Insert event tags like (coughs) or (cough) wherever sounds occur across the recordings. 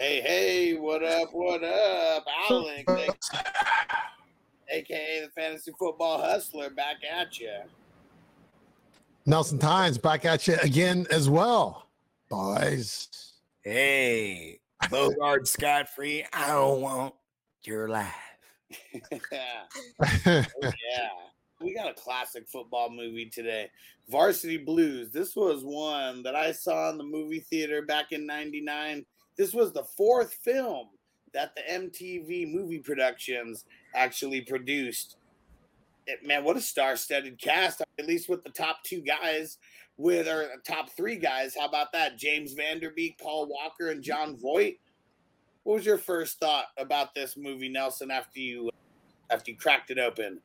Hey, hey, what up, what up? Alex, (laughs) aka the Fantasy Football Hustler, back at you. Nelson Tynes back at you again as well, boys. Hey, Bogard Scott Free. I don't want your life. (laughs) Oh, yeah. We got a classic football movie today. Varsity Blues. This was one that I saw in the movie theater back in 99. This was the fourth film that the MTV movie productions actually produced. It, man, what a star-studded cast! At least with the top two guys, with our top three guys. How about that? James Van Der Beek, Paul Walker, and Jon Voight. What was your first thought about this movie, Nelson? After you after you cracked it open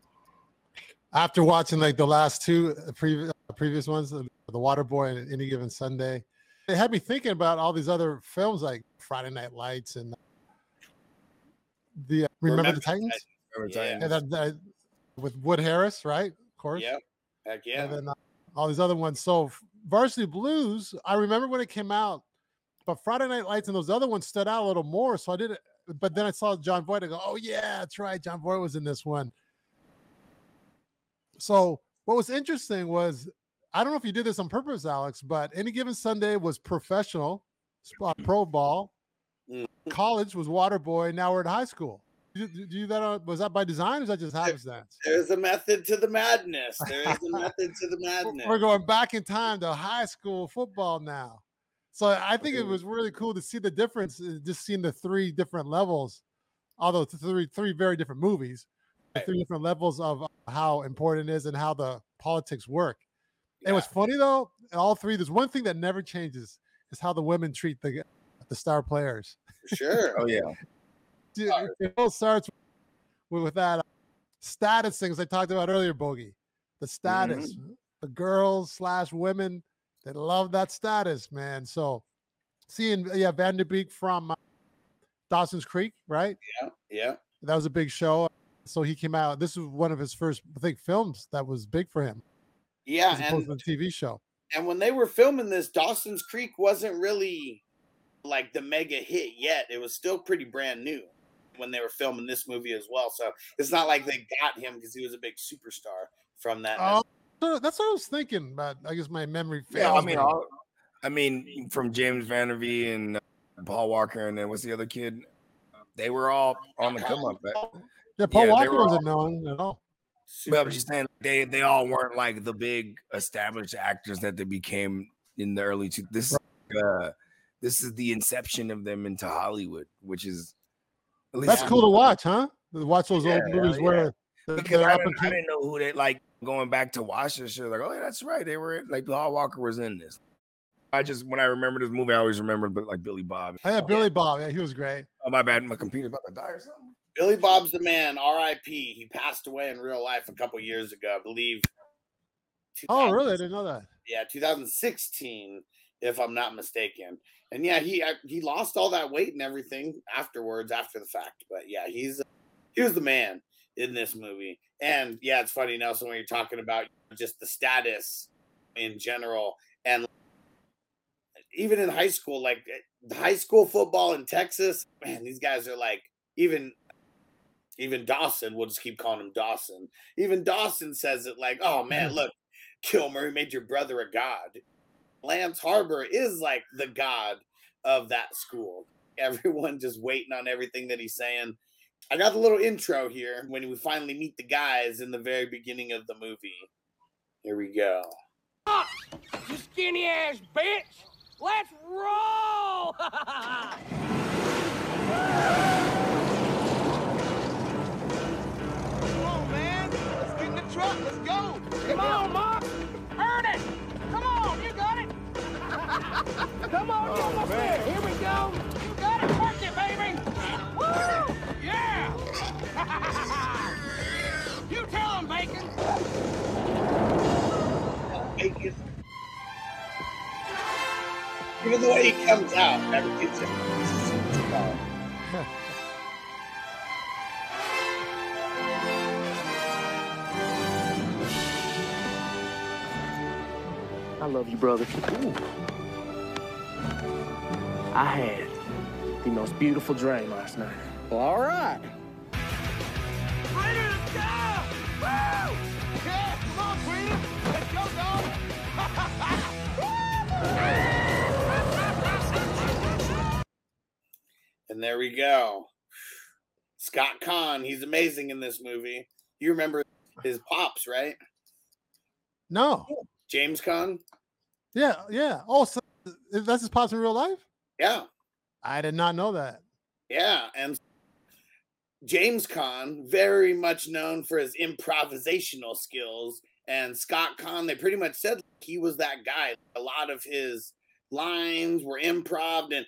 after watching like the last two uh, previous uh, previous ones, the, the Water Boy and Any Given Sunday, it had me thinking about all these other films like Friday Night Lights and the uh, Remember, Remember, the Titans, Remember yeah. and then uh, with Wood Harris, right? Of course. Yeah. Heck yeah. And then uh, all these other ones. So Varsity Blues, I remember when it came out, but Friday Night Lights and those other ones stood out a little more. So I did it, but then I saw Jon Voight. I go, oh yeah, that's right. Jon Voight was in this one. So what was interesting was I don't know if you did this on purpose, Alex, but any given Sunday was professional, mm. pro ball. Mm. College was water boy. Now we're at high school. Do you, do that? was that by design, or is that just happenstance? There's a method to the madness. There is a (laughs) method to the madness. We're going back in time to high school football now. So I think it was really cool to see the difference, uh, just seeing the three different levels, although three three very different movies three different levels of how important it is and how the politics work. Yeah. And what's funny though, all three, there's one thing that never changes is how the women treat the the star players. Sure. oh yeah. Dude, it all starts with, with that uh, status things I talked about earlier, Bogey. The status, mm-hmm. the girls slash women, they love that status, man. So seeing yeah, Van Der Beek from uh, Dawson's Creek, right? Yeah, yeah. That was a big show so he came out. This was one of his first, I think, films that was big for him. Yeah, and the TV show. And when they were filming this, Dawson's Creek wasn't really like the mega hit yet. It was still pretty brand new when they were filming this movie as well. So it's not like they got him because he was a big superstar from that. Oh, uh, that's what I was thinking. But I guess my memory. failed. Yeah, I mean, all, I mean, from James Van Der Beek and uh, Paul Walker, and then what's the other kid? They were all on the come up. Yeah, Paul yeah, Walker wasn't known at all. But I'm just saying they they all weren't like the big established actors that they became in the early two. This uh, this is the inception of them into Hollywood, which is that's cool to watch, huh? Watch those yeah, old movies yeah. where because I didn't, I didn't, know who they like going back to watch this shit. Like, oh yeah, that's right, they were like Paul Walker was in this. I just when I remember this movie, I always remember but like Billy Bob. Yeah, oh, Billy Bob. Yeah, he was great. Oh my bad, my computer's about to die or something. Billy Bob's the man. R.I.P. He passed away in real life a couple years ago, I believe. Oh, really? I didn't know that. Yeah, 2016, if I'm not mistaken. And yeah, he he lost all that weight and everything afterwards, after the fact. But yeah, he's he was the man in this movie. And yeah, it's funny, Nelson, when you're talking about just the status in general, and even in high school, like eh, high school football in Texas, man, these guys are like even even Dawson, we'll just keep calling him Dawson. Even Dawson says it like, oh man, look, Kilmer he made your brother a god. Lance Harbor is like the god of that school. (laughs) Everyone just waiting on everything that he's saying. I got the little intro here when we finally meet the guys in the very beginning of the movie. Here we go. You skinny ass bitch! Let's roll! (laughs) Come on, man! Let's get in the truck. Let's go. Come on, Mark. Come on. Oh, almost there. Here we go. You got it. Work it, baby. Woo. Yeah. (laughs) you tell him, Bacon. Bacon. Even the way he comes out, everything's just. I love you, brother. Ooh. I had the most beautiful dream last night. Well, all right. Ready to go! Woo! Yeah, come on, Freedom! Let's go, dog! (laughs) And there we go. Scott Caan, he's amazing in this movie. You remember his pops, right? No. James Caan? Yeah, yeah. Oh, so that's his pops in real life? Yeah. I did not know that. Yeah, and James Caan, very much known for his improvisational skills, and Scott Caan, they pretty much said he was that guy. A lot of his lines were improv, and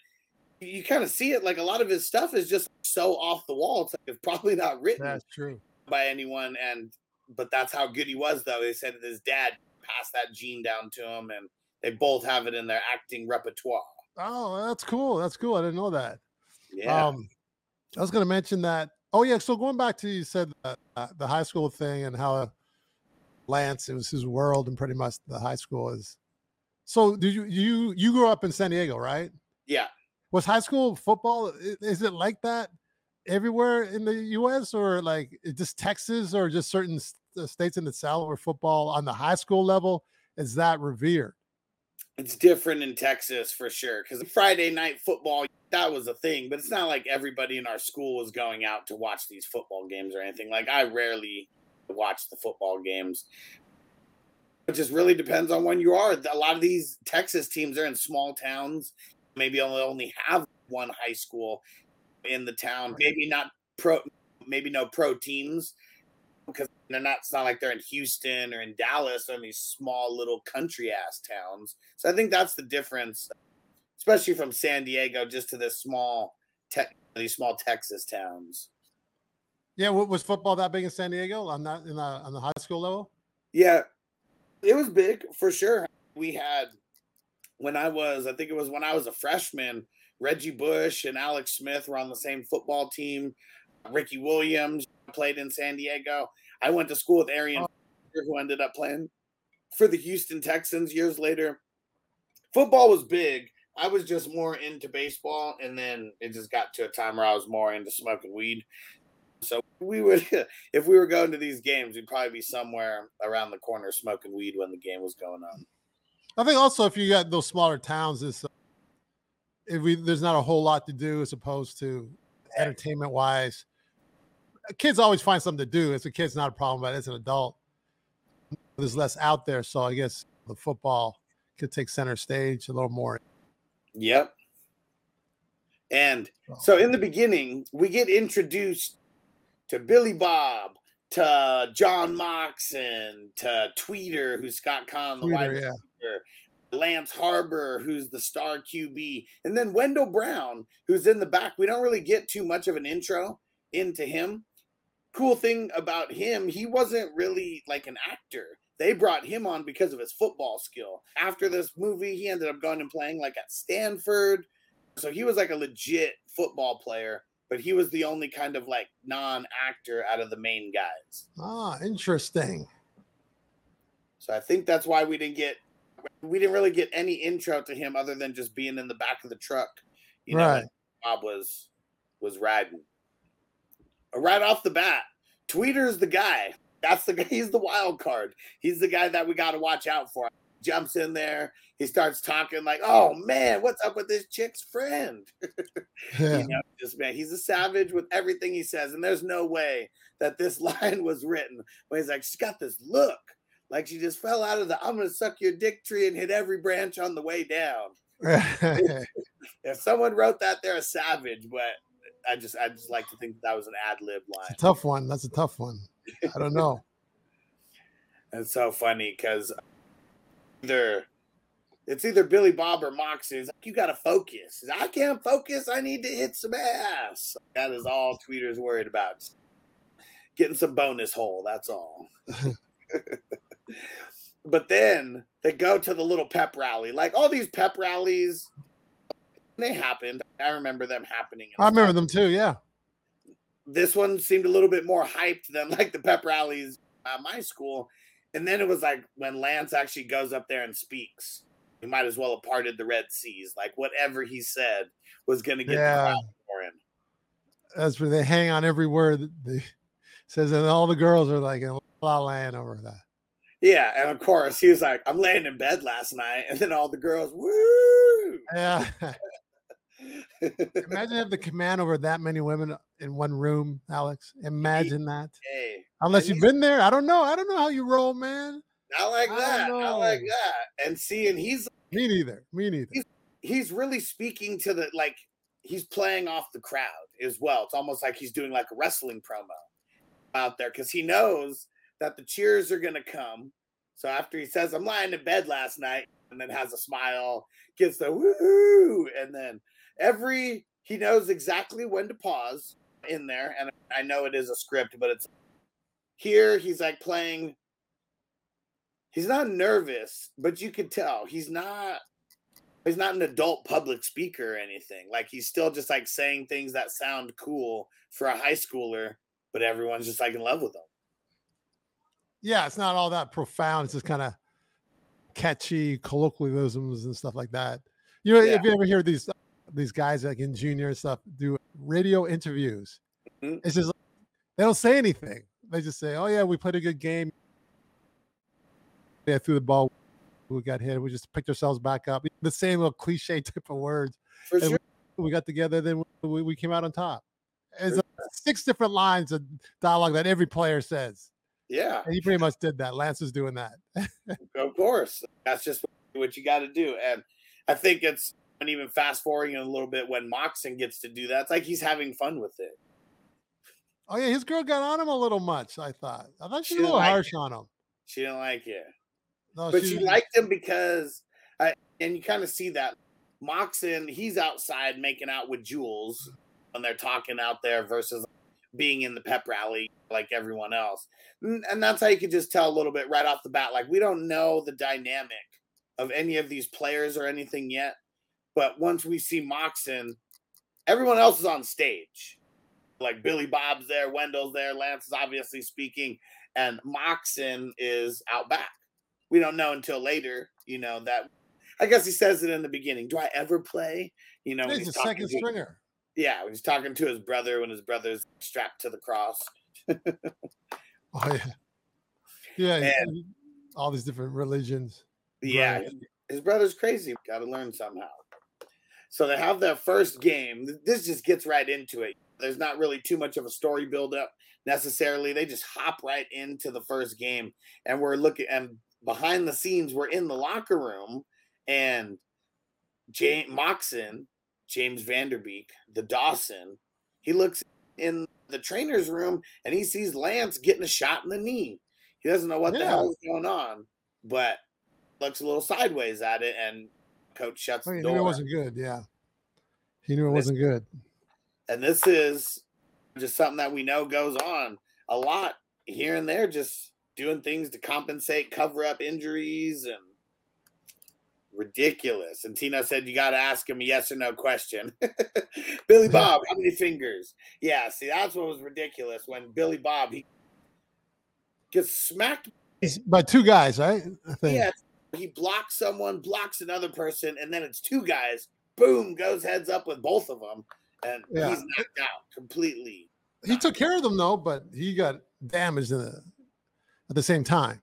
you kind of see it like a lot of his stuff is just so off the wall. It's like it's probably not written That's true. by anyone, and but that's how good he was. Though they said that his dad passed that gene down to him, and they both have it in their acting repertoire. Oh, that's cool. That's cool. I didn't know that. Yeah, Um, I was going to mention that. Oh yeah. So going back to you said uh, uh, the high school thing and how Lance it was his world and pretty much the high school is. So did you you you grew up in San Diego, right? yeah. Was high school football is it like that everywhere in the U.S. or like just Texas or just certain states in the South where football on the high school level is that revered? It's different in Texas for sure because Friday night football that was a thing, but it's not like everybody in our school was going out to watch these football games or anything. Like I rarely watch the football games. It just really depends on when you are. A lot of these Texas teams are in small towns. Maybe only only have one high school in the town. Maybe not pro. Maybe no pro teams they're not. It's not like they're in Houston or in Dallas or in these small little country ass towns. So I think that's the difference, especially from San Diego just to this small tech, these small Texas towns. Yeah, wa- was football that big in San Diego on that in the, on the high school level? Yeah, it was big for sure. We had when I was, I think it was when I was a freshman. Reggie Bush and Alex Smith were on the same football team. Ricky Williams played in San Diego. I went to school with Arian, oh. who ended up playing for the Houston Texans years later. Football was big. I was just more into baseball, and then it just got to a time where I was more into smoking weed. So we would, (laughs) if we were going to these games, we'd probably be somewhere around the corner smoking weed when the game was going on. I think also if you got those smaller towns, is uh, if we there's not a whole lot to do as opposed to entertainment wise. Kids always find something to do. As a kid's not a problem, but as an adult, there's less out there. So I guess the football could take center stage a little more. Yep. And so in the beginning, we get introduced to Billy Bob, to John Moxon, to Tweeter, who's Scott Caan, the wide Tweeter, yeah. receiver, Lance Harbor, who's the star QB, and then Wendell Brown, who's in the back. We don't really get too much of an intro into him. Cool thing about him, he wasn't really like an actor. They brought him on because of his football skill. After this movie, he ended up going and playing like at Stanford. So he was like a legit football player, but he was the only kind of like non-actor out of the main guys. Ah, interesting. So I think that's why we didn't get we didn't really get any intro to him other than just being in the back of the truck. You know, Right. Bob was was riding. Right off the bat, Tweeter's the guy. That's the guy. (laughs) He's the wild card. He's the guy that we got to watch out for. Jumps in there. He starts talking like, "Oh man, what's up with this chick's friend?" (laughs) (laughs) Yeah. You know, this man, he's a savage with everything he says, and there's no way that this line was written. But he's like, she's got this look, like she just fell out of the "I'm gonna suck your dick" tree and hit every branch on the way down. If someone wrote that, they're a savage. But I just, I just like to think that, was an ad lib line. It's a tough one. That's a tough one. I don't know. (laughs) It's so funny because either it's either Billy Bob or Moxie. He's like, you gotta focus. Like, I can't focus. I need to hit some ass. That is all Tweeter's worried about. Getting some bonus hole. That's all. (laughs) (laughs) but then they go to the little pep rally. Like all these pep rallies, they happened. I remember them happening. I remember them too. Yeah. this one seemed a little bit more hyped than like the pep rallies at my school. And then it was like when Lance actually goes up there and speaks. he might as well have parted the Red Seas. Like whatever he said was going to get Yeah. for him. That's where they hang on every word that they (laughs) says, and all the girls are like in la land over that. Yeah, and of course he was like, "I'm laying in bed last night," and then all the girls, "Woo!" Yeah. (laughs) Imagine have the command over that many women in one room, Alex. Imagine that. hey, Unless you've been there, I don't know. I don't know how you roll, man. not like I that, not like that. And see, and he's Me neither. Me neither. he's really speaking to the like he's playing off the crowd as well. It's almost like he's doing like a wrestling promo out there because he knows that the cheers are gonna come. So after he says, I'm lying in bed last night, and then has a smile, gets the woo, and then every he knows exactly when to pause in there. And I know it is a script, but it's here he's like playing. He's not nervous, but you could tell he's not he's not an adult public speaker or anything. Like he's still just like saying things that sound cool for a high schooler, but everyone's just like in love with him. Yeah, it's not all that profound. It's just kind of catchy colloquialisms and stuff like that. You know, Yeah. if you ever hear these these guys like in junior and stuff do radio interviews, Mhm. it's just they don't say anything. They just say, "Oh yeah, we played a good game. Yeah, threw the ball. We got hit. We just picked ourselves back up. The same little cliche (laughs) type of words. For And sure. We got together. Then we, we came out on top. It's uh, six different lines of dialogue that every player says. Yeah, And he pretty much did that. Lance is doing that. (laughs) of course. That's just what you got to do. And I think it's and even fast forwarding a little bit when Moxon gets to do that. It's like he's having fun with it. Oh yeah, his girl got on him a little much. I thought. I thought she She was a little like harsh on him. She didn't like it. No, but she liked him because I and you kind of see that Moxon, he's outside making out with Jules when they're talking out there versus being in the pep rally like everyone else. And that's how you could just tell a little bit right off the bat. Like we don't know the dynamic of any of these players or anything yet. But once we see Moxon, everyone else is on stage. Like Billy Bob's there, Wendell's there, Lance is obviously speaking, and Moxon is out back we don't know until later, you know, that I guess he says it in the beginning. Do I ever play? You know, when he's a second to- stringer. yeah, he's talking to his brother when his brother's strapped to the cross. (laughs) Oh yeah, yeah. And- all these different religions. Yeah, Right. his, his brother's crazy. Got to learn somehow. So they have their first game. This just gets right into it. There's not really too much of a story build up necessarily. They just hop right into the first game, and we're looking. And behind the scenes, we're in the locker room, and James Moxon, James Van Der Beek, the Dawson, he looks in the trainer's room and he sees Lance getting a shot in the knee. He doesn't know what the hell is going on, but looks a little sideways at it, and coach shuts Oh, the he knew it wasn't good. Yeah, he knew it This- wasn't good. And this is just something that we know goes on a lot here and there, just doing things to compensate, cover up injuries, and ridiculous. And Tina said, You got to ask him a yes or no question. (laughs) Billy Bob, how many fingers? Yeah, see, that's what was ridiculous when Billy Bob, he gets smacked. He's by two guys, right? I think. Yeah, he blocks someone, blocks another person, and then it's two guys. Boom, goes heads up with both of them. And Yeah. he's knocked out completely. He took care of them though, but he got damaged in the, at the same time.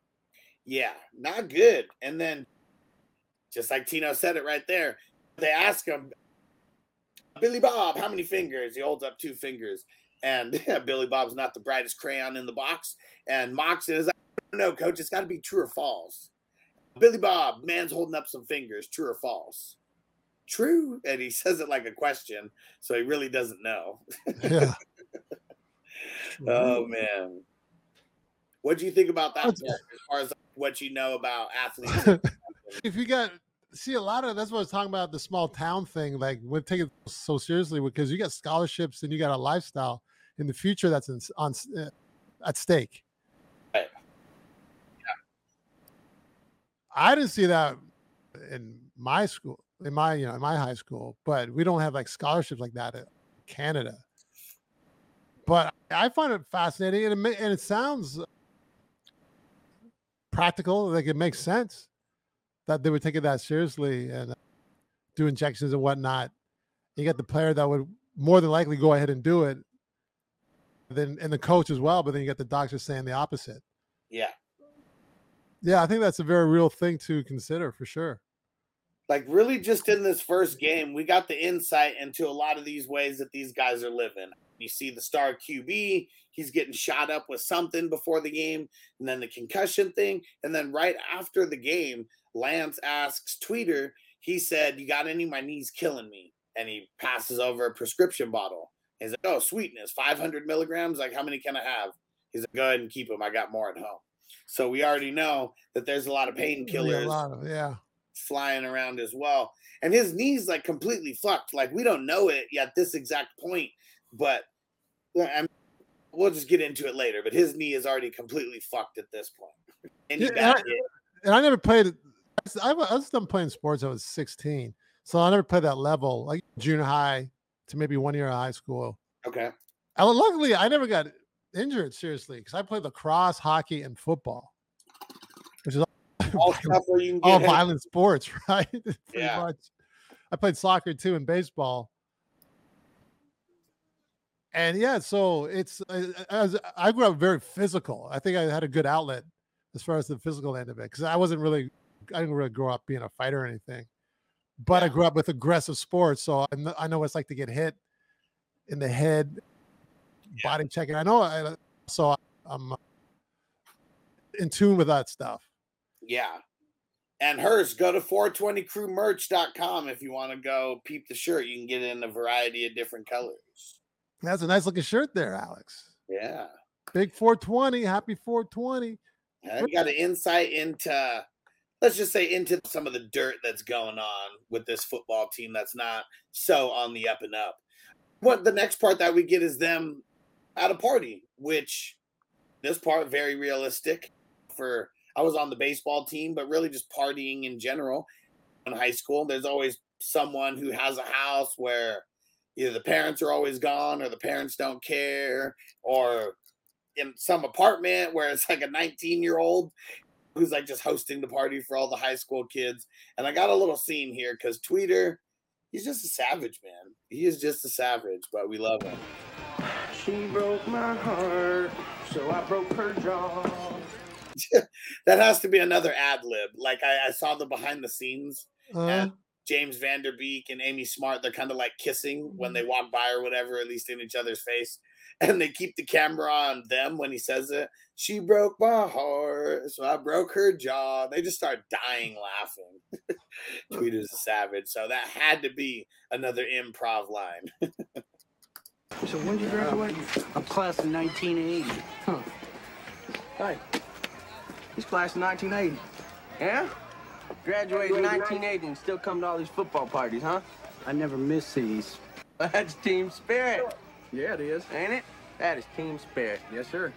Yeah, not good. And then, just like Tino said it right there, they ask him, Billy Bob, how many fingers? He holds up two fingers. And (laughs) Billy Bob's not the brightest crayon in the box. And Moxon is like, no, coach, it's got to be true or false. Billy Bob, man's holding up some fingers, true or false? True. And he (laughs) says it like a question. So he really doesn't know. Yeah. (laughs) Oh, man. What do you think about that as far as what you know about athletes? (laughs) if you got see a lot of that's what I was talking about the small town thing. Like we take it so seriously because you got scholarships and you got a lifestyle in the future that's in, on uh, at stake. Right. I didn't see that in my school, in my you know in my high school, but we don't have like scholarships like that in Canada. But I find it fascinating, and it, and it sounds practical, like it makes sense that they were taking that seriously and do injections and whatnot. You got the player that would more than likely go ahead and do it. Then and the coach as well, but then you get the doctor saying the opposite. Yeah. Yeah, I think that's a very real thing to consider for sure. Like really just in this first game, we got the insight into a lot of these ways that these guys are living. You see the star QB, he's getting shot up with something before the game, and then the concussion thing. And then right after the game, Lance asks Tweeter, he said, You got any? My knee's killing me. And he passes over a prescription bottle. He's like, Oh, sweetness, 500 milligrams. Like, how many can I have? He's like, Go ahead and keep them. I got more at home. So we already know that there's a lot of painkillers yeah. flying around as well. And his knees like completely fucked. Like we don't know it at this exact point, but I'm, we'll just get into it later. But his knee is already completely fucked at this point. And Yeah, got I- and I never played. I was, I was done playing sports. I was 16, so I never played that level, like junior high to maybe one year of high school. Okay. I, luckily, I never got injured seriously because I played lacrosse, hockey, and football, which is all, All (laughs) stuff you can all violent sports, (laughs) right? Pretty Yeah. much. I played soccer too and baseball. And yeah, so it's uh, as I grew up very physical. I think I had a good outlet as far as the physical end of it because I wasn't really, I didn't really grow up being a fighter or anything. But I grew up with aggressive sports, so I know, I know what it's like to get hit in the head, body checking. I know, I, so I'm uh, in tune with that stuff. Yeah. And hers, go to 420crewmerch.com if you want to go peep the shirt. You can get it in a variety of different colors. That's a nice looking shirt there, Alex. Yeah. Big 420. Happy 420. I got an insight into, let's just say, into some of the dirt that's going on with this football team that's not so on the up and up. What the next part that we get is them at a party, which this part very realistic for. I was on the baseball team, but really just partying in general in high school. There's always someone who has a house where either the parents are always gone or the parents don't care or in some apartment where it's like a 19 year old who's like just hosting the party for all the high school kids. And I got a little scene here because Tweeter, he's just a savage, man. He is just a savage, but we love him. She broke my heart, so I broke her jaw. (laughs) That has to be another ad lib. Like I, I saw the behind the scenes Uh, and James Van Der Beek and Amy Smart, they're kind of like kissing when they walk by or whatever, at least in each other's face. (laughs) And they keep the camera on them when he says it. She broke my heart, so I broke her jaw. They just start dying laughing. (laughs) Tweeter's a savage. So that had to be another improv line. So when did you graduate? I'm class of 1980. Huh. Hey, he's class of 1980. Yeah? Graduated in 1980 and still come to all these football parties, huh? I never miss these. That's team spirit. Yeah, it is. Ain't it? That is team spirit. Yes, sir.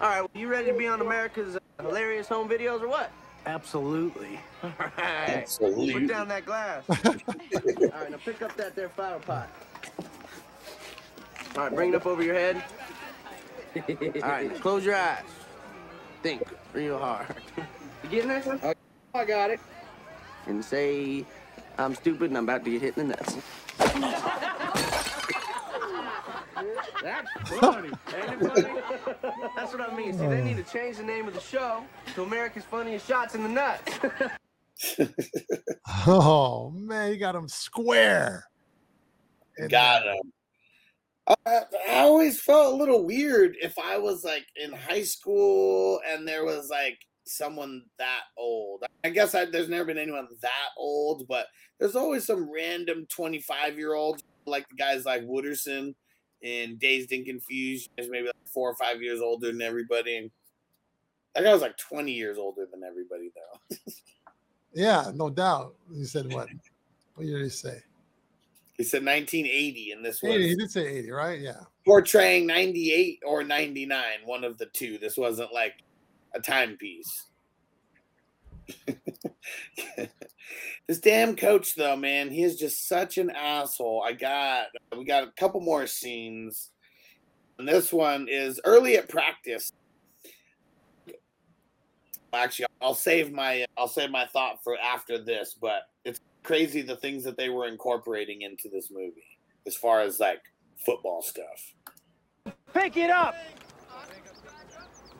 All right, well, you ready to be on America's uh, hilarious home videos or what? Absolutely. All right. Absolutely. Put down that glass. (laughs) All right, now pick up that there flower pot. All right, bring it up over your head. (laughs) All right, close your eyes. Think real hard. You getting this? Oh, I got it. And say, I'm stupid and I'm about to get hit in the nuts. That's (laughs) funny. Ain't it funny? That's what I mean. See, they need to change the name of the show to America's Funniest Shots in the Nuts. (laughs) oh man, you got him square. And, Got him. I, always felt a little weird if I was like in high school and there was like someone that old. I guess I, there's never been anyone that old, but there's always some random 25 year old, like the guys like Wooderson in Dazed and Confused, is maybe like four or five years older than everybody. And that guy was like 20 years older than everybody, though. (laughs) Yeah, no doubt. He said what? What did he say? He said 1980, and this was 80. He did say 80, right? Yeah. portraying 98 or 99, one of the two. This wasn't like a timepiece. (laughs) this damn coach, though, man, he is just such an asshole. I got, we got a couple more scenes. And this one is early at practice. Actually, I'll save my I'll save my thought for after this, but it's crazy the things that they were incorporating into this movie as far as like football stuff. Pick it up.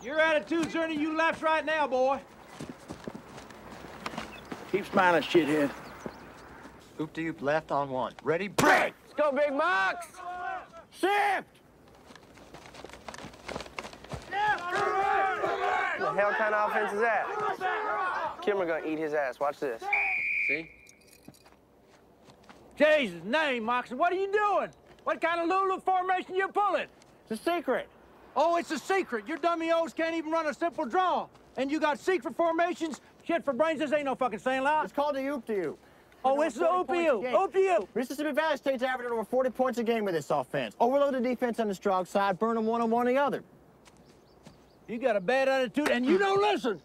Your attitude's earning you left right now, boy. Keep smiling, shithead. Oop de oop left on one. Ready, break! Let's go, Big Max! Shift! The hell kind of offense is that? Kilmer gonna eat his ass. Watch this. See? Jesus name, Moxon, what are you doing? What kind of Lulu formation you pulling? It's a secret. Oh, it's a secret. Your dummy O's can't even run a simple draw. And you got secret formations? Shit for brains, this ain't no fucking saying loud. It's called the oop de oh, oop. Oh, it's the OPU. OPU. Mississippi Valley State's averaging over 40 points a game with this offense. Overload the defense on the strong side, burn them one on one on the other. You got a bad attitude and you don't listen.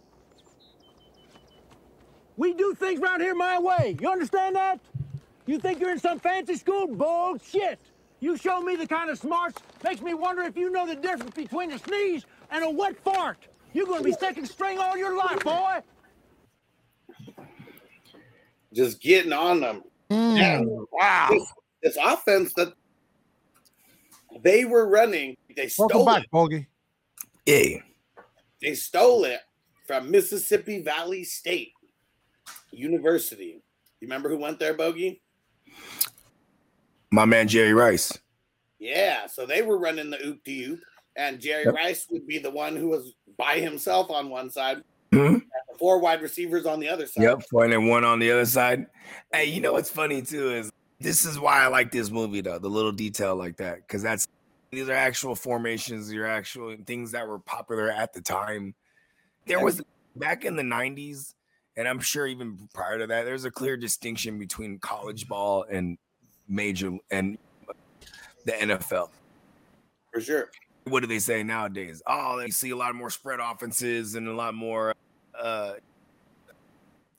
We do things around here my way. You understand that? You think you're in some fancy school? Bullshit. You show me the kind of smarts makes me wonder if you know the difference between a sneeze and a wet fart. You're gonna be second string all your life, boy. Just getting on them. Mm. Yeah. Wow. This, this offense that they were running, they Welcome stole back, it. Bogey. Yeah. They stole it from Mississippi Valley State University. You remember who went there, Bogey? My man Jerry Rice. Yeah, so they were running the oop de oop, and Jerry Yep. Rice would be the one who was by himself on one side, Mhm. the four wide receivers on the other side. Yep, four and then one on the other side. Hey, you know what's funny too is this is why I like this movie though, the little detail like that, because that's these are actual formations, your actual things that were popular at the time. There was back in the '90s, and I'm sure even prior to that, there's a clear distinction between college ball and major and the NFL. For sure. What do they say nowadays? Oh, they see a lot more spread offenses and a lot more uh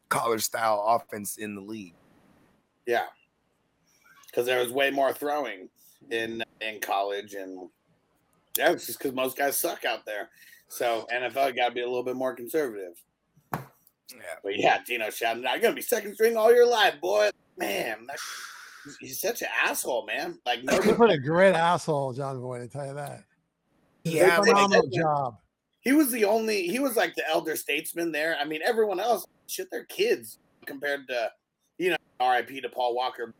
college style offense in the league. Yeah. Because there was way more throwing in in college, and yeah, it's just because most guys suck out there. So NFL got to be a little bit more conservative. Yeah. But yeah, Dino shouting, "I'm gonna be second string all your life, boy." Man, that, he's such an asshole, man. Like He nobody, put a great asshole, John Boy, to tell you that. Yeah, Phenomenal job. he was the only. He was like the elder statesman there. I mean, everyone else, shit, they're kids compared to, you know, R.I.P. to Paul Walker,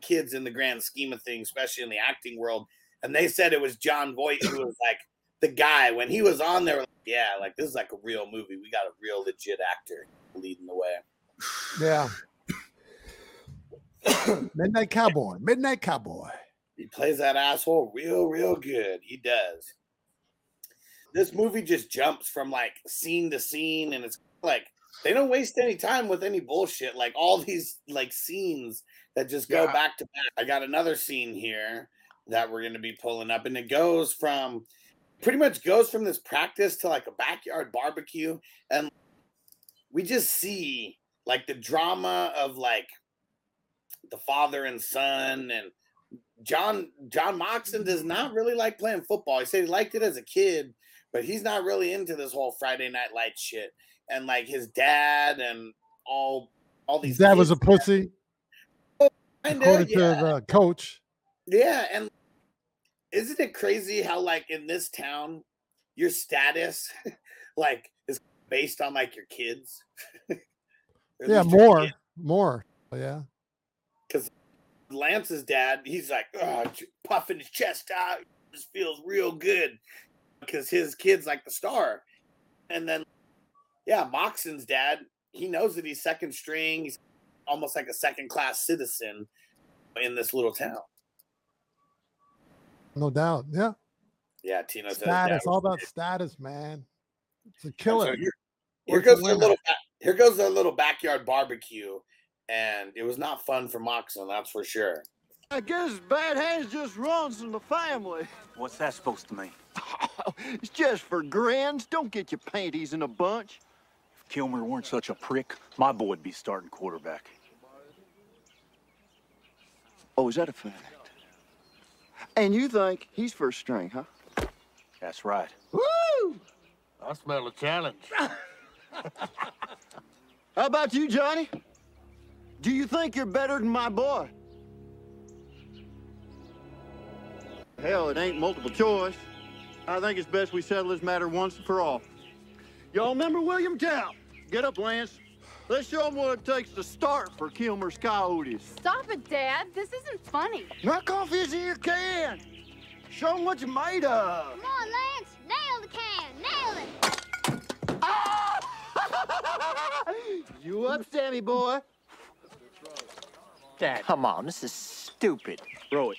kids in the grand scheme of things, especially in the acting world. And they said it was Jon Voight who was like the guy when he was on there. Like, yeah, like this is like a real movie. We got a real legit actor leading the way. Yeah. (coughs) Midnight Cowboy. Midnight Cowboy. He plays that asshole real, real good. He does. This movie just jumps from like scene to scene, and it's like they don't waste any time with any bullshit. Like all these like scenes that just go Yeah. back to back. I got another scene here that we're gonna be pulling up, and it goes from pretty much goes from this practice to like a backyard barbecue, and we just see like the drama of like the father and son and John John Moxon does not really like playing football. He said he liked it as a kid, but he's not really into this whole Friday Night Light shit. And like his dad and all all these dad was a pussy, oh, Kinda, according yeah. to the coach. Yeah, and isn't it crazy how like in this town your status (laughs) like is based on like your kids? (laughs) Yeah, more. kid. More. Yeah. Lance's dad, he's like oh, puffing his chest out. This feels real good because his kid's like the star. And then, yeah, Moxon's dad, he knows that he's second string. He's almost like a second class citizen in this little town. No doubt. Yeah. Yeah, Tino Status. All about status, man. It's a killer. so here, here a goes their little here goes their little backyard barbecue, and it was not fun for Moxon, that's for sure. I guess bad hands just runs in the family. What's that supposed to mean? (laughs) it's just for grins. Don't get your panties in a bunch. If Kilmer weren't such a prick, my boy'd be starting quarterback. Oh, is that a fact? And you think he's first string, huh? That's right. Woo! I smell a challenge. (laughs) How about you, Johnny? Do you think you're better than my boy? Hell, it ain't multiple choice. I think it's best we settle this matter once and for all. Y'all remember William Town? Get up, Lance. Let's show them what it takes to start for Kilmer's Coyotes. Stop it, Dad. This isn't funny. Knock off his ear can. Show them what you're made of. Come on, Lance. Nail the can. Nail it. (laughs) You up, Sammy boy? Dad, come on, this is stupid. Throw it.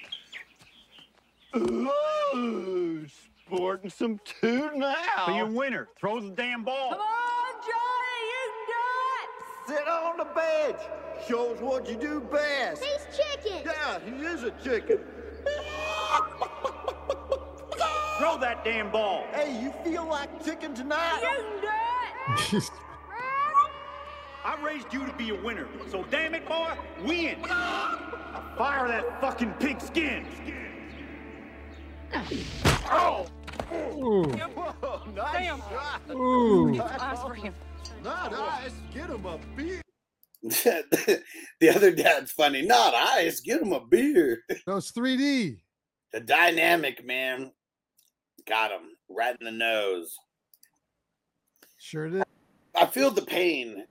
Ooh, sporting some two now. Be a winner. Throw the damn ball. Come on, Johnny. You nuts! Sit on the bench. Shows what you do best. He's chicken. Yeah, he is a chicken. Throw that damn ball. Hey, you feel like chicken tonight? do it. (laughs) I raised you to be a winner. So damn it, boy, win. Fire that fucking pig skin. Oh! Ooh, Whoa, nice Damn. shot. ooh. Eyes for him. Not ice. Get him a beer. (laughs) the other dad's funny. Not ice. Get him a beer. No, it's 3D. The dynamic, man. Got him right in the nose. Sure did. I feel the pain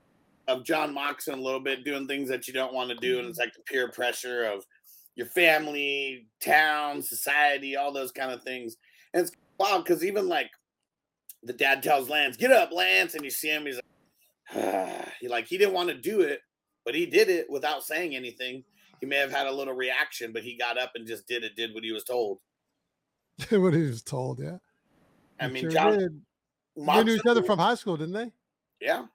of John Moxon a little bit doing things that you don't want to do, and it's mm-hmm. like the peer pressure of your family, town, society, all those kind of things. And it's wild because even like the dad tells Lance, "Get up, Lance," and you see him, he's like, (sighs) he like he didn't want to do it, but he did it without saying anything. He may have had a little reaction, but he got up and just did it, did what he was told. (laughs) what he was told, yeah. I mean, sure John did. They knew each other from high school, didn't they? Yeah.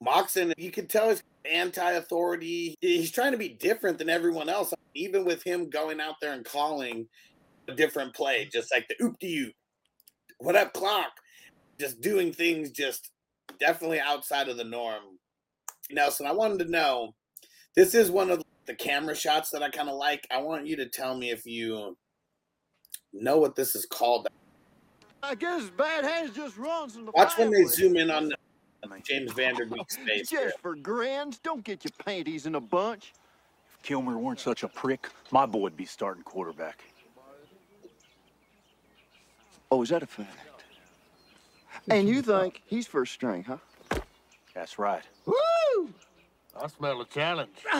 Moxon, you can tell he's anti-authority. He's trying to be different than everyone else. Even with him going out there and calling a different play, just like the oop de oop, what up, clock, just doing things just definitely outside of the norm. Nelson, I wanted to know. This is one of the camera shots that I kind of like. I want you to tell me if you know what this is called. I guess bad hands just runs in the Watch when they zoom in on James Van Der Beek's (laughs) face. here. Just for grins, don't get your panties in a bunch. If Kilmer weren't such a prick, my boy'd be starting quarterback. Oh, is that a fact? And you think he's first string, huh? That's right. Woo! I smell a challenge. (laughs)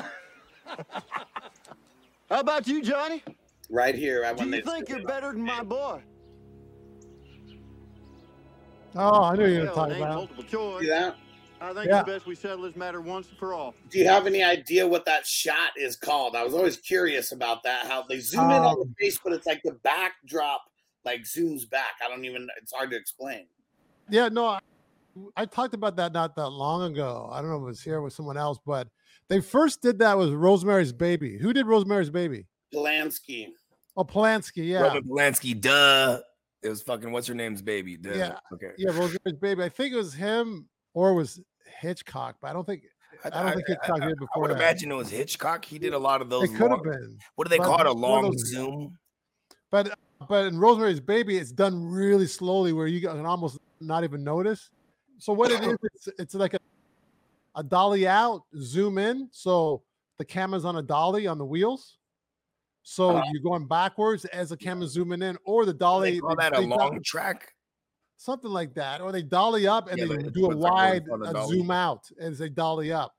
How about you, Johnny? Right here. I want Do when you think you're better than my boy? Oh, I knew you were Hell, going it to ain't about. multiple choice. See that? I think Yeah. it's best we settle this matter once and for all. Do you have any idea what that shot is called? I was always curious about that. How they zoom in on the Um, face, but it's like the backdrop like zooms back. I don't even. It's hard to explain. Yeah, no, I, I talked about that not that long ago. I don't know if it was here with someone else, but they first did that with Rosemary's Baby. Who did Rosemary's Baby? Polanski. Oh, Polanski. Yeah. Roman Polanski, duh. It was fucking what's her name's baby. Duh. Yeah. Okay. Yeah, Rosemary's Baby. I think it was him or it was Hitchcock, but I don't think I don't think Hitchcock did I before would that. imagine it was Hitchcock. He did a lot of those. It could have been. What do they but call it? A long zoom. But uh, but in Rosemary's Baby, it's done really slowly where you can almost not even notice. So what it is, (coughs) it's it's like a a dolly out, zoom in. So the camera's on a dolly on the wheels. So Uh-huh. you're going backwards as the camera's zooming in, or the dolly They call they- that a they do- long track. something like that, or they dolly up and Yeah, they do a what's that word wide a zoom out as they dolly up.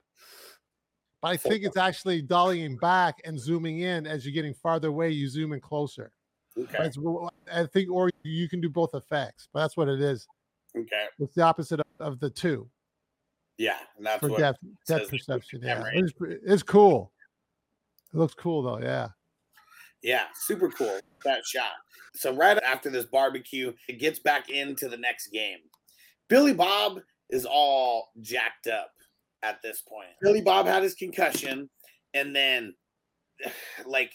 But I think it's actually dollying back and zooming in as you're getting farther away. You zoom in closer. Okay. I think, or you can do both effects, but that's what it is. Okay. It's the opposite of, of the two Yeah, and that's for what depth perception. Yeah, it's, it's cool. It looks cool though. Yeah. Yeah, super cool that shot. So right after this barbecue, it gets back into the next game. Billy Bob is all jacked up at this point. Billy Bob had his concussion, and then (sighs) like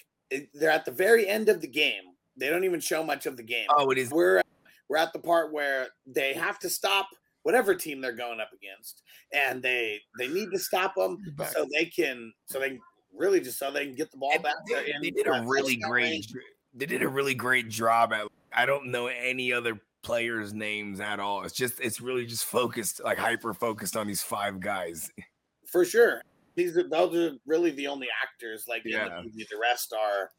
they're at the very end of the game. They don't even show much of the game. Oh, it is. We're we're at the part where they have to stop whatever team they're going up against, and they they need to stop them so they can so they really just so they can get the ball And back. They, they did a really great. They did a really great job at. I don't know any other players' names at all. It's just it's really just focused, like hyper focused on these five guys. For sure. These are those are really the only actors like Yeah. the. The rest are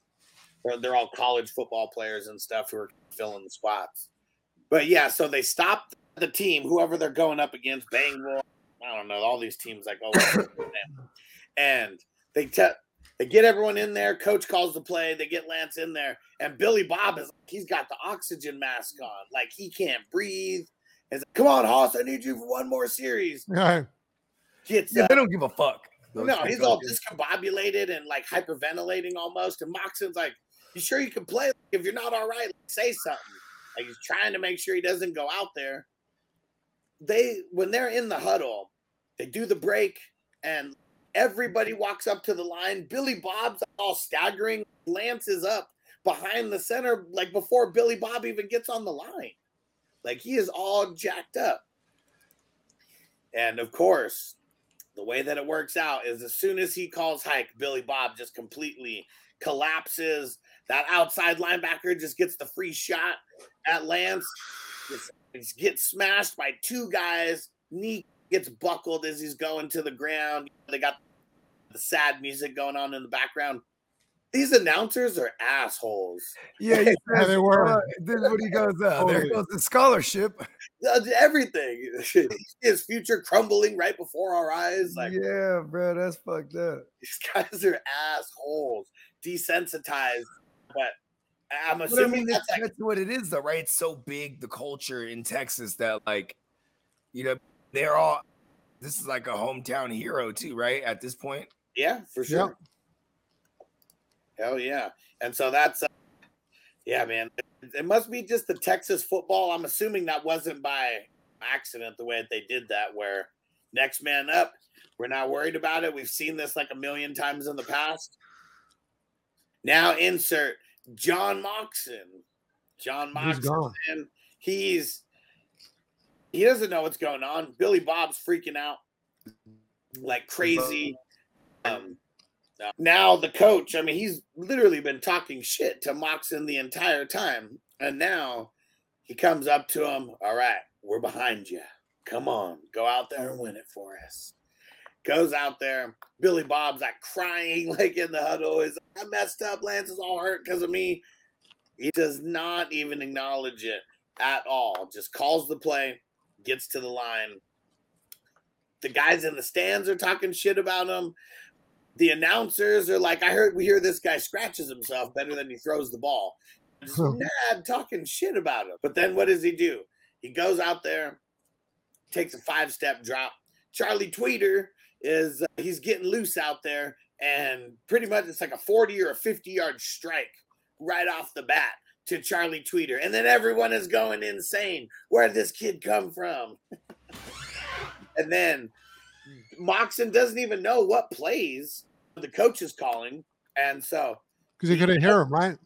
they're, they're all college football players and stuff who are filling the spots. But yeah, so they stopped the team, whoever they're going up against, Bangor, I don't know, all these teams like (laughs) oh and they te- they get everyone in there. Coach calls the play. They get Lance in there, and Billy Bob is he's got the oxygen mask on, like he can't breathe. He's like, "Come on, Hoss, I need you for one more series." (laughs) Gets Yeah, up. they don't give a fuck. Those No, he's all discombobulated and like hyperventilating almost. And Moxon's like, "You sure you can play? If you're not all right, say something." Like he's trying to make sure he doesn't go out there. They when they're in the huddle, they do the break and everybody walks up to the line. Billy Bob's all staggering. Lance is up behind the center, like before Billy Bob even gets on the line. Like he is all jacked up. And of course, the way that it works out is as soon as he calls hike, Billy Bob just completely collapses. That outside linebacker just gets the free shot at Lance. He gets smashed by two guys. Knee gets buckled as he's going to the ground. They got the sad music going on in the background. These announcers are assholes. Yeah, he (laughs) Yeah, they were. uh, then what he goes, uh, there goes the scholarship. (laughs) Uh, Everything. (laughs) His future crumbling right before our eyes. Like yeah, bro, that's fucked up. these guys are assholes, desensitized. But I'm But I assuming mean, that's, that's like that's what it is, though, right? It's so big, the culture in Texas, that like, you know, they're all. This is like a hometown hero too, right? At this point, yeah, for sure. Hell yeah. And so that's uh, yeah, man. It, it must be just the Texas football. I'm assuming that wasn't by accident the way that they did that where next man up. We're not worried about it. We've seen this like a million times in the past. Now insert John Moxon. John He's Moxon. gone. he's he doesn't know what's going on. Billy Bob's freaking out like crazy. Um, uh, now the coach, I mean, he's literally been talking shit to Moxon the entire time, and now he comes up to him. All right, we're behind you. Come on, go out there and win it for us. Goes out there. Billy Bob's like crying, (laughs) like in the huddle. Is I messed up. Lance is all hurt because of me. He does not even acknowledge it at all. Just calls the play, gets to the line. The guys in the stands are talking shit about him. The announcers are like, I heard we hear this guy scratches himself better than he throws the ball. Just mad talking shit about him. But then what does he do? He goes out there, takes a five step drop. Charlie Tweeder is uh, he's getting loose out there, and pretty much it's like a 40 or a 50 yard strike right off the bat to Charlie Tweeder. And then everyone is going insane. Where did this kid come from? (laughs) and then Moxon doesn't even know what plays the coach is calling. And so Because he couldn't hear him, right?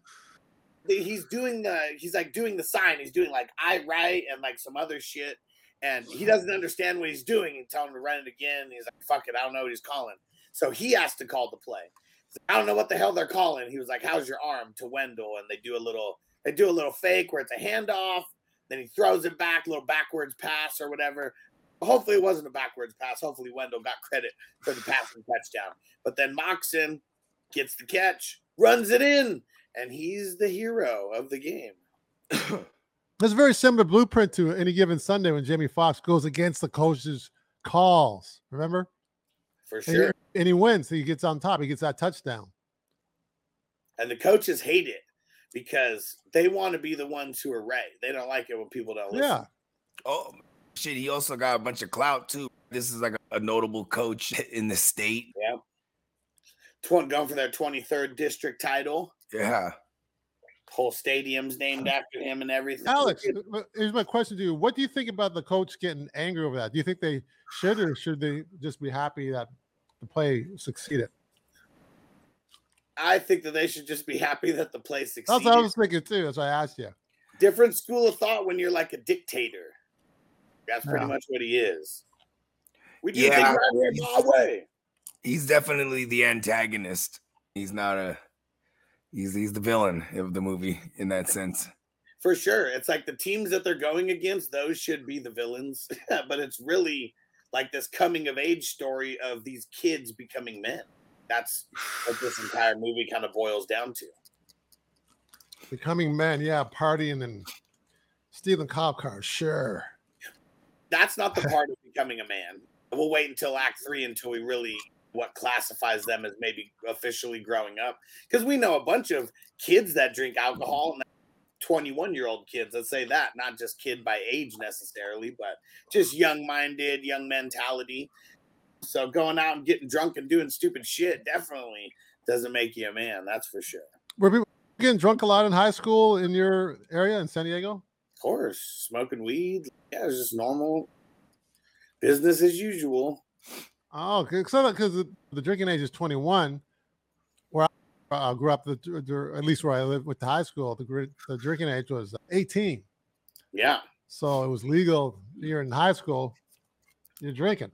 he's doing the he's like doing the sign. He's doing like I write and like some other shit. And he doesn't understand what he's doing. He's tell him to run it again. He's like, fuck it, I don't know what he's calling. So he has to call the play. I don't know what the hell they're calling. He was like, How's your arm to Wendell? And they do a little they do a little fake where it's a handoff, then he throws it back, a little backwards pass or whatever. Hopefully it wasn't a backwards pass. Hopefully Wendell got credit for the passing touchdown. But then Moxon gets the catch, runs it in, and he's the hero of the game. (coughs) It's a very similar blueprint to any given Sunday when Jamie Foxx goes against the coach's calls. Remember? For And, sure. he, and he wins. He gets on top. He gets that touchdown. And the coaches hate it because they want to be the ones who are right. They don't like it when people don't listen. Yeah. oh shit, he also got a bunch of clout too. This is like a, a notable coach (laughs) in the state. Yeah. Tw- going for their 23rd district title. Yeah. Whole stadium's named after him and everything. Alex, here's my question to you. What do you think about the coach getting angry over that? Do you think they should or should they just be happy that the play succeeded? I think that they should just be happy that the play That's succeeded. what I was thinking too. That's why I asked you. Different school of thought when you're like a dictator. That's pretty Yeah. much what he is. We do Yeah. things right here my way. He's definitely the antagonist. He's not a he's he's the villain of the movie in that sense. For sure. It's like the teams that they're going against, those should be the villains. (laughs) but it's really like this coming of age story of these kids becoming men. That's what this entire movie kind of boils down to. Becoming men, yeah, partying and stealing cop cars, sure. That's not the (laughs) part of becoming a man. We'll wait until act three until we really what classifies them as maybe officially growing up. Because we know a bunch of kids that drink alcohol and 21 year old kids, let's say that, not just kid by age necessarily, but just young minded, young mentality. So going out and getting drunk and doing stupid shit definitely doesn't make you a man. That's for sure. Were people getting drunk a lot in high school in your area in San Diego? Of course, smoking weed. Yeah, it's just normal business as usual. Oh, because the, the drinking age is 21. Where I uh, grew up, the, the, at least where I lived with the high school, the, the drinking age was 18. Yeah. So it was legal. You're in high school, you're drinking.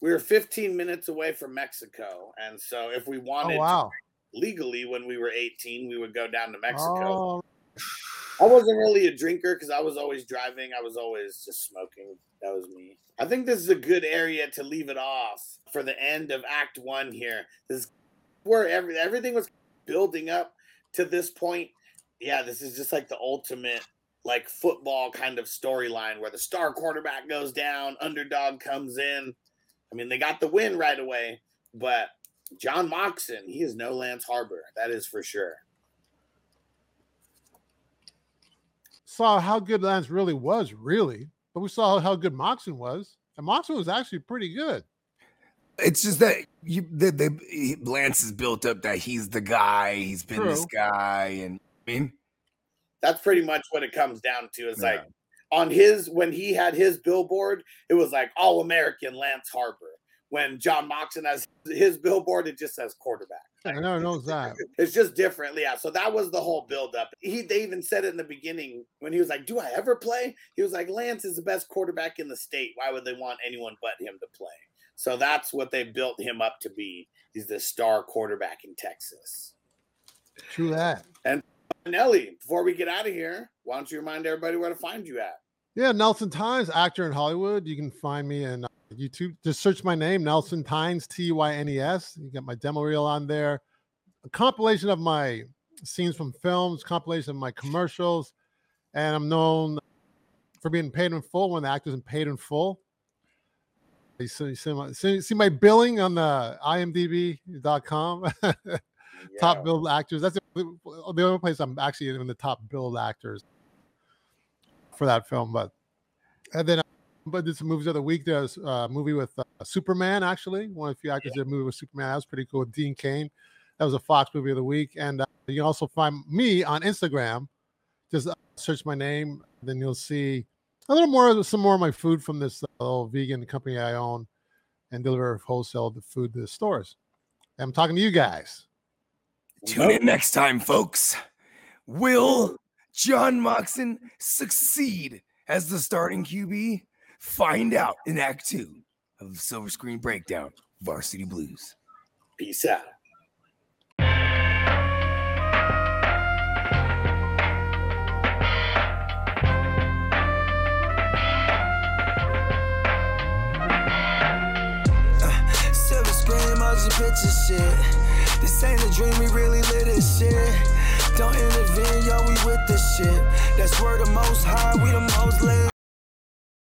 We were 15 minutes away from Mexico. And so if we oh, wanted oh, wow. legally when we were 18, we would go down to Mexico. Oh. I wasn't really a drinker because I was always driving. I was always just smoking. That was me. I think this is a good area to leave it off for the end of Act One here. This is where every, everything was building up to this point. Yeah, this is just like the ultimate like football kind of storyline where the star quarterback goes down, underdog comes in. I mean, they got the win right away, but John Moxon, he is no Lance Harbor. That is for sure. Saw how good Lance really was, really but we saw how good Moxon was, and Moxon was actually pretty good. It's just that you, the, the Lance is built up that he's the guy, he's been True. this guy, and I mean, that's pretty much what it comes down to. Is yeah. like on his when he had his billboard, it was like All American Lance Harbor. When John Moxon has his billboard, it just says quarterback. I know knows that. (laughs) It's just different. Yeah. So that was the whole buildup. He they even said it in the beginning when he was like, Do I ever play? He was like, Lance is the best quarterback in the state. Why would they want anyone but him to play? So that's what they built him up to be. He's the star quarterback in Texas. True that. And Nelly, before we get out of here, why don't you remind everybody where to find you at? Yeah, Nelson Tynes, actor in Hollywood. You can find me in uh, YouTube. Just search my name, Nelson Tynes, T Y N E S. You got my demo reel on there. A compilation of my scenes from films, compilation of my commercials, and I'm known for being paid in full. One of the actors in Paid in Full. You see, you see, my, see, see my billing on the IMDb.com. (laughs) yeah. Top billed actors. That's the only place I'm actually in the top billed actors for that film. But and then but this movies of the week. There's a movie with uh, Superman, actually. One of the few actors yeah. did a movie with Superman. That was pretty cool. With Dean Cain. That was a Fox movie of the week. And uh, you can also find me on Instagram. Just uh, search my name, then you'll see a little more, some more of my food from this uh, little vegan company I own and deliver wholesale the food to the stores. And I'm talking to you guys. Tune in next time, folks. Will John Moxon succeed as the starting QB? Find out in Act Two of Silver Screen Breakdown Varsity Blues. Peace out. Uh, silver screen, motion picture shit. This ain't a dream, we really live this shit. Don't intervene, yo, we with this shit. That's where the most high, we the most lit.